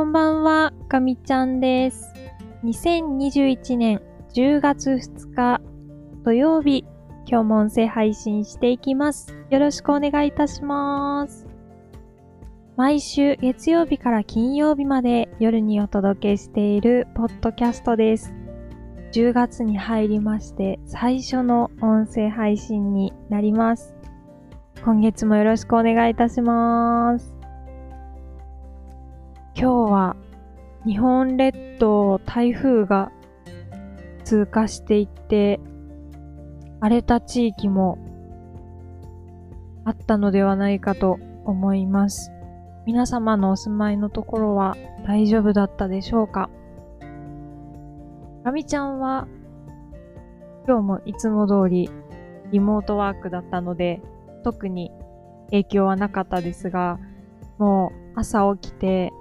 こんばんは、かみちゃんです。2021年10月2日土曜日、今日も音声配信していきます。よろしくお願いいたします。毎週月曜日から金曜日まで夜にお届けしているポッドキャストです。10月に入りまして最初の音声配信になります。今月もよろしくお願いいたします。今日は日本列島台風が通過していって荒れた地域もあったのではないかと思います。皆様のお住まいのところは大丈夫だったでしょうか？かみちゃんは今日もいつも通りリモートワークだったので特に影響はなかったですがもう朝起きて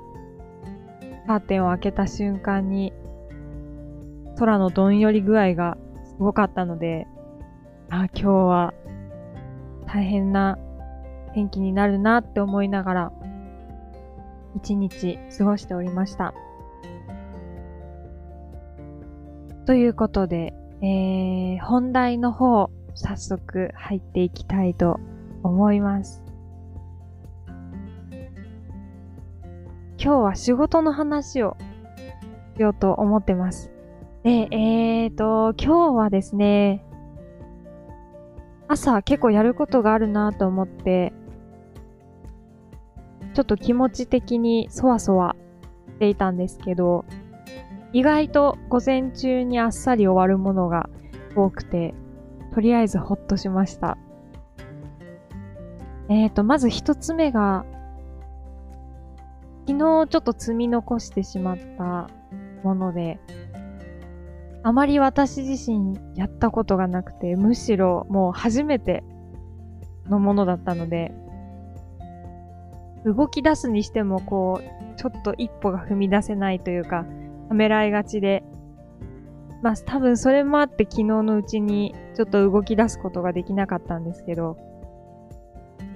カーテンを開けた瞬間に空のどんより具合がすごかったのであ今日は大変な天気になるなって思いながら一日過ごしておりました。ということで、えー、本題の方、早速入っていきたいと思います。今日は仕事の話をしようと思ってます。で、えーと、今日はですね、朝結構やることがあるなと思って、ちょっと気持ち的にそわそわしていたんですけど、意外と午前中にあっさり終わるものが多くて、とりあえずほっとしました。えーと、まず一つ目が、昨日ちょっと積み残してしまったもので、あまり私自身やったことがなくて、むしろもう初めてのものだったので、動き出すにしてもこう、ちょっと一歩が踏み出せないというか、ためらいがちで、まあ多分それもあって昨日のうちにちょっと動き出すことができなかったんですけど、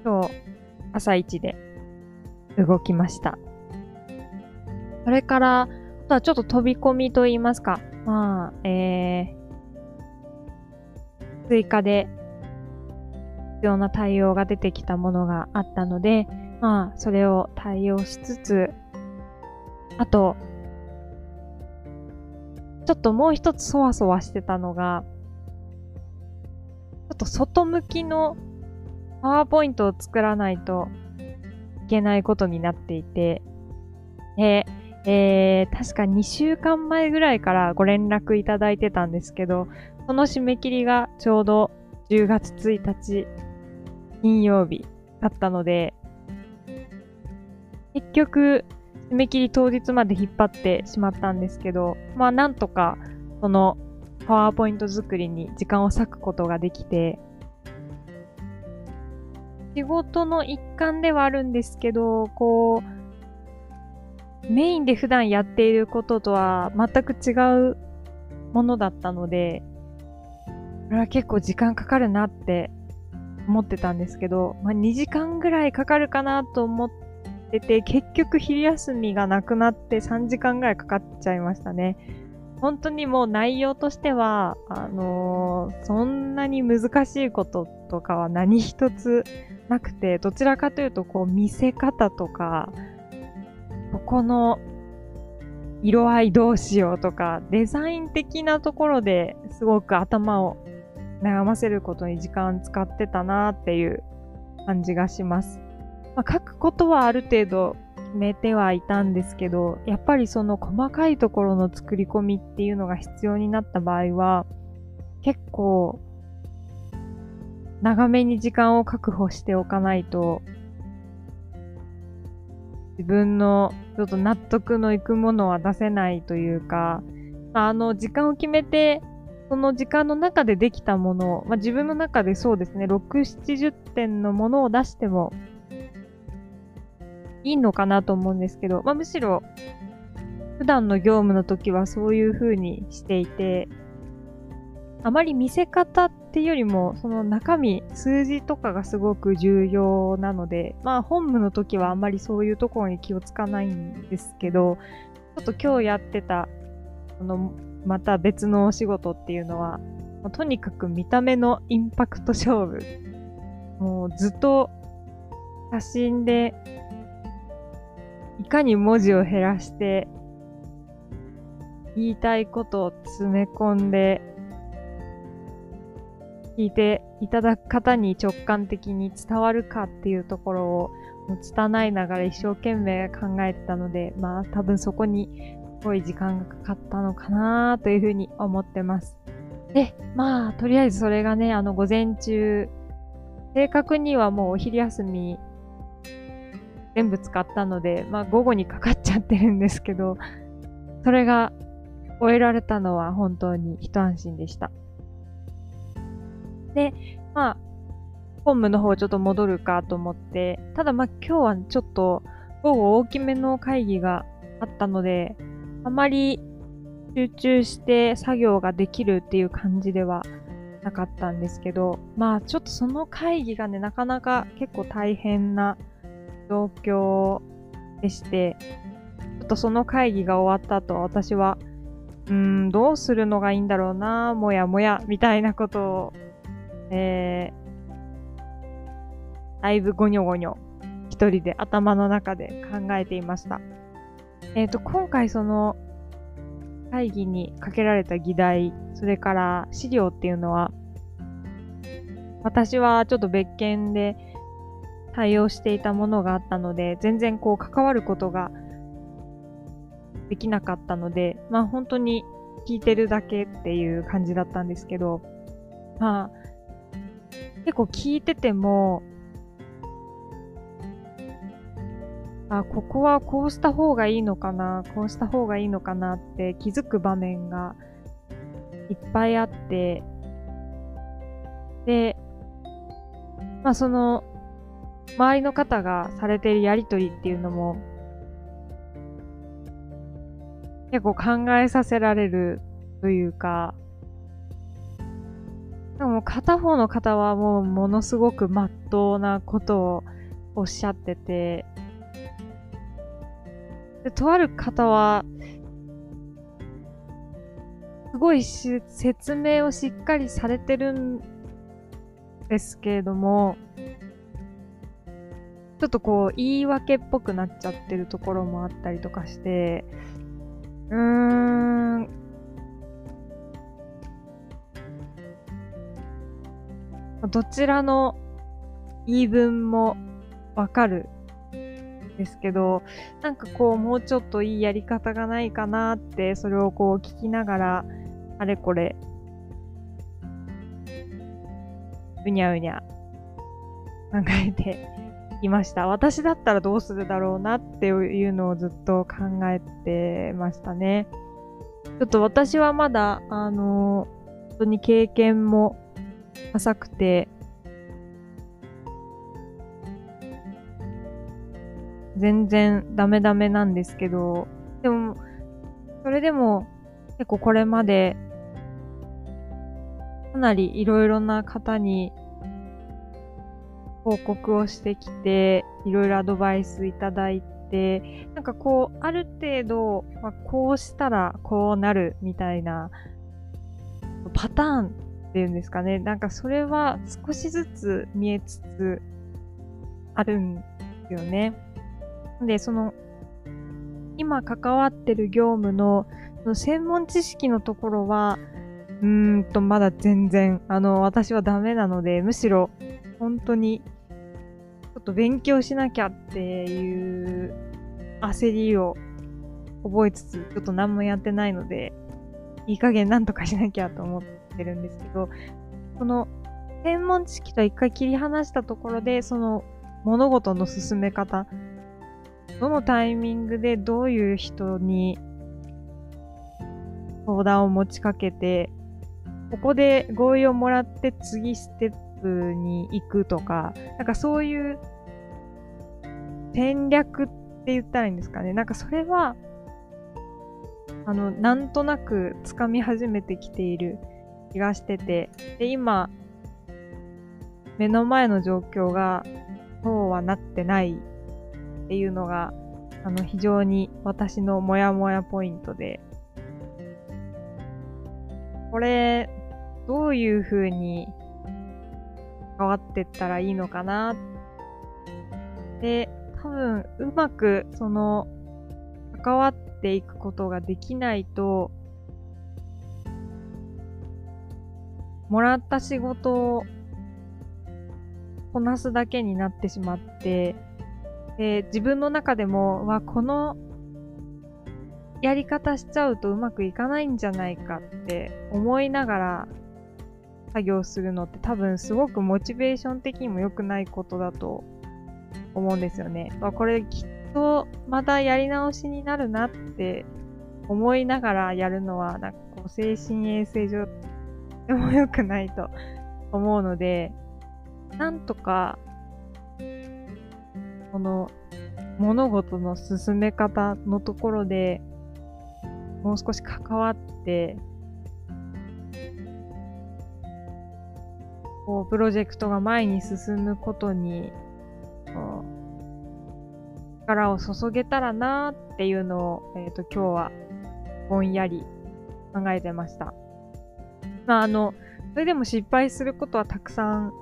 今日朝一で動きました。それから、あとはちょっと飛び込みと言いますか、まあ、えー、追加で必要な対応が出てきたものがあったので、まあ、それを対応しつつ、あと、ちょっともう一つそわそわしてたのが、ちょっと外向きのパワーポイントを作らないといけないことになっていて、で、えー、え確か2週間前ぐらいからご連絡いただいてたんですけど、その締め切りがちょうど10月1日金曜日だったので、結局、締め切り当日まで引っ張ってしまったんですけど、まあなんとか、その、パワーポイント作りに時間を割くことができて、仕事の一環ではあるんですけど、こう、メインで普段やっていることとは全く違うものだったので、これは結構時間かかるなって思ってたんですけど、まあ2時間ぐらいかかるかなと思ってて、結局昼休みがなくなって3時間ぐらいかかっちゃいましたね。本当にもう内容としては、あのー、そんなに難しいこととかは何一つなくて、どちらかというと、こう、見せ方とか、ここの色合いどうしようとか、デザイン的なところですごく頭を悩ませることに時間使ってたなっていう感じがします。まあ、書くことはある程度決めてはいたんですけど、やっぱりその細かいところの作り込みっていうのが必要になった場合は、結構、長めに時間を確保しておかないと、自分のちょっと納得のいくものは出せないというか、まああの、時間を決めて、その時間の中でできたものを、まあ、自分の中でそうですね、6、70点のものを出しても、いいのかなと思うんですけど、まあ、むしろ、普段の業務の時はそういう風にしていて、あまり見せ方っていうよりも、その中身、数字とかがすごく重要なので、まあ本務の時はあまりそういうところに気をつかないんですけど、ちょっと今日やってた、この、また別のお仕事っていうのは、とにかく見た目のインパクト勝負。もうずっと写真でいかに文字を減らして言いたいことを詰め込んで聞いていただく方に直感的に伝わるかっていうところをもう拙いながら一生懸命考えてたので、まあ多分そこにすごい時間がかかったのかなというふうに思ってます。で、まあとりあえずそれがね、あの午前中、正確にはもうお昼休み全部使ったので、まあ午後にかかっちゃってるんですけど、それが終えられたのは本当に一安心でした。で、まあ、本部の方ちょっと戻るかと思って、ただまあ今日はちょっと午後大きめの会議があったので、あまり集中して作業ができるっていう感じではなかったんですけど、まあちょっとその会議がね、なかなか結構大変な状況でして、ちょっとその会議が終わった後、私は、うーん、どうするのがいいんだろうな、もやもや、みたいなことを、えー、だいぶゴニョゴニョ、一人で頭の中で考えていました。えっ、ー、と、今回その、会議にかけられた議題、それから資料っていうのは、私はちょっと別件で対応していたものがあったので、全然こう関わることができなかったので、まあ本当に聞いてるだけっていう感じだったんですけど、まあ、結構聞いてても、あ、ここはこうした方がいいのかな、こうした方がいいのかなって気づく場面がいっぱいあって、で、まあその、周りの方がされているやりとりっていうのも、結構考えさせられるというか、でも片方の方はもうものすごく真っ当なことをおっしゃってて、で、とある方は、すごいし説明をしっかりされてるんですけれども、ちょっとこう、言い訳っぽくなっちゃってるところもあったりとかして、うーん、どちらの言い分もわかるですけど、なんかこう、もうちょっといいやり方がないかなって、それをこう聞きながら、あれこれ、うにゃうにゃ考えていました。私だったらどうするだろうなっていうのをずっと考えてましたね。ちょっと私はまだ、あの、本当に経験も浅くて、全然ダメダメなんですけど、でも、それでも結構これまでかなりいろいろな方に報告をしてきて、いろいろアドバイスいただいて、なんかこう、ある程度、まあ、こうしたらこうなるみたいなパターンっていうんですかね。なんかそれは少しずつ見えつつあるんですよね。で、その、今関わってる業務のその専門知識のところは、うーんと、まだ全然、あの、私はダメなので、むしろ、本当に、ちょっと勉強しなきゃっていう焦りを覚えつつ、ちょっと何もやってないので、いい加減なんとかしなきゃと思ってるんですけど、その、専門知識と一回切り離したところで、その物事の進め方どのタイミングでどういう人に相談を持ちかけて、ここで合意をもらって次ステップに行くとか、なんかそういう戦略って言ったらいいんですかね。なんかそれは、あの、なんとなく掴み始めてきている気がしてて、で、今、目の前の状況がそうはなってないっていうのが、あの、非常に私のモヤモヤポイントで、これ、どういう風に変わってったらいいのかな？で、多分、うまく、その、関わっていくことができないと、もらった仕事をこなすだけになってしまって、で自分の中でも、わ、このやり方しちゃうとうまくいかないんじゃないかって思いながら作業するのって多分すごくモチベーション的にも良くないことだと思うんですよね。ま、これきっとまたやり直しになるなって思いながらやるのはなんかこう精神衛生上でも良くないと思うので、なんとかこの物事の進め方のところでもう少し関わってこうプロジェクトが前に進むことに力を注げたらなっていうのを、えっ、ー、と、今日はぼんやり考えてました。まあ、あの、それでも失敗することはたくさん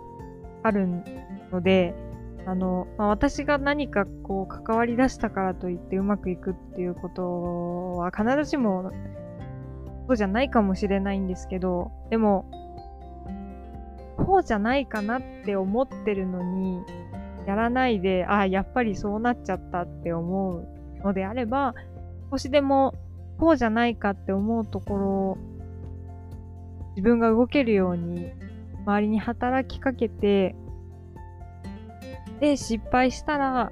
あるので、あの、まあ、私が何かこう関わり出したからといってうまくいくっていうことは必ずしもそうじゃないかもしれないんですけど、でも、こうじゃないかなって思ってるのに、やらないで、ああ、やっぱりそうなっちゃったって思うのであれば、少しでもこうじゃないかって思うところ自分が動けるように周りに働きかけて、で、失敗したら、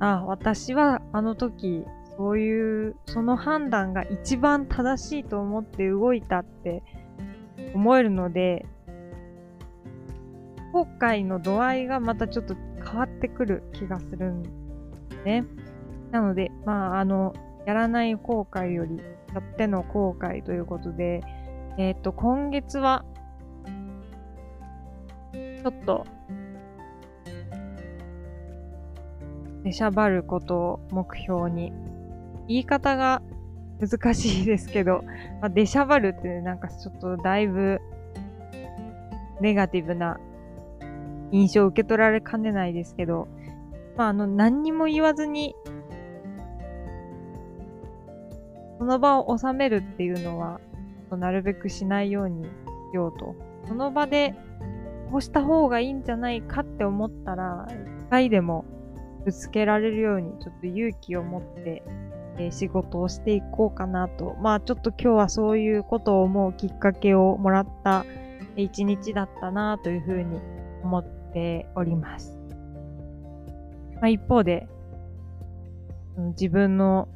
あ、私はあの時、そういう、その判断が一番正しいと思って動いたって思えるので、後悔の度合いがまたちょっと変わってくる気がするんですね。なので、まあ、あの、やらない後悔より、やっての後悔ということで、えっ、ー、と、今月は、ちょっと、出しゃばることを目標に、言い方が難しいですけど、まあ、出しゃばるってねなんかちょっとだいぶネガティブな印象を受け取られかねないですけど、まあ、あの、何にも言わずにその場を収めるっていうのは、なるべくしないようにしようと。その場で、こうした方がいいんじゃないかって思ったら、一回でもぶつけられるように、ちょっと勇気を持って、えー、仕事をしていこうかなと。まあちょっと今日はそういうことを思うきっかけをもらった一日だったなというふうに思っております。まあ、一方で、自分の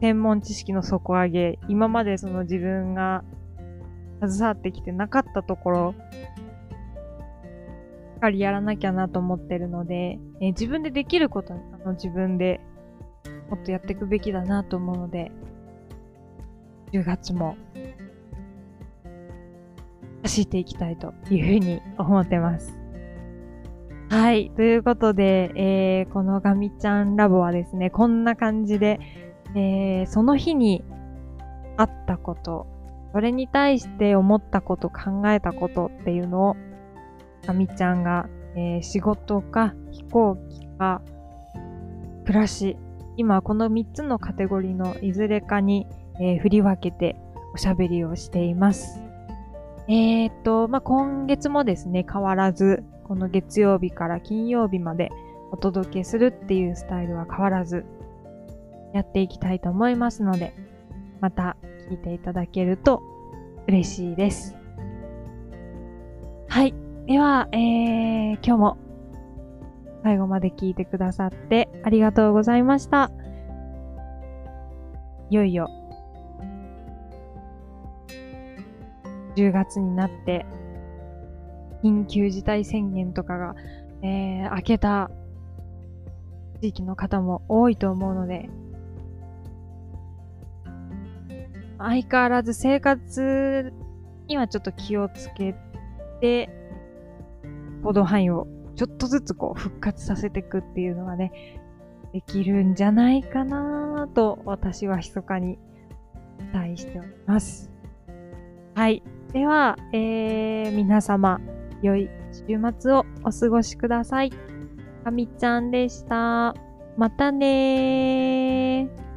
専門知識の底上げ、今までその自分が携わってきてなかったところ、しっかりやらなきゃなと思ってるので、えー、自分でできることあの自分でもっとやっていくべきだなと思うので、10月も走っていきたいというふうに思ってます。はい。ということで、えー、このガミちゃんラボはですね、こんな感じで、えー、その日にあったこと、それに対して思ったこと、考えたことっていうのを、あみちゃんが、えー、仕事か飛行機か暮らし、今この3つのカテゴリーのいずれかに、えー、振り分けておしゃべりをしています。えー、っと、まあ、今月もですね、変わらず、この月曜日から金曜日までお届けするっていうスタイルは変わらずやっていきたいと思いますので、また聞いていただけると嬉しいです。はい。では、えー、今日も最後まで聞いてくださってありがとうございました。いよいよ10月になって緊急事態宣言とかが、えー、明けた地域の方も多いと思うので、相変わらず生活にはちょっと気をつけて、行動範囲をちょっとずつこう復活させていくっていうのがね、できるんじゃないかなと私は密かに期待しております。はい。では、えー、皆様、良い週末をお過ごしください。かみちゃんでした。またねー。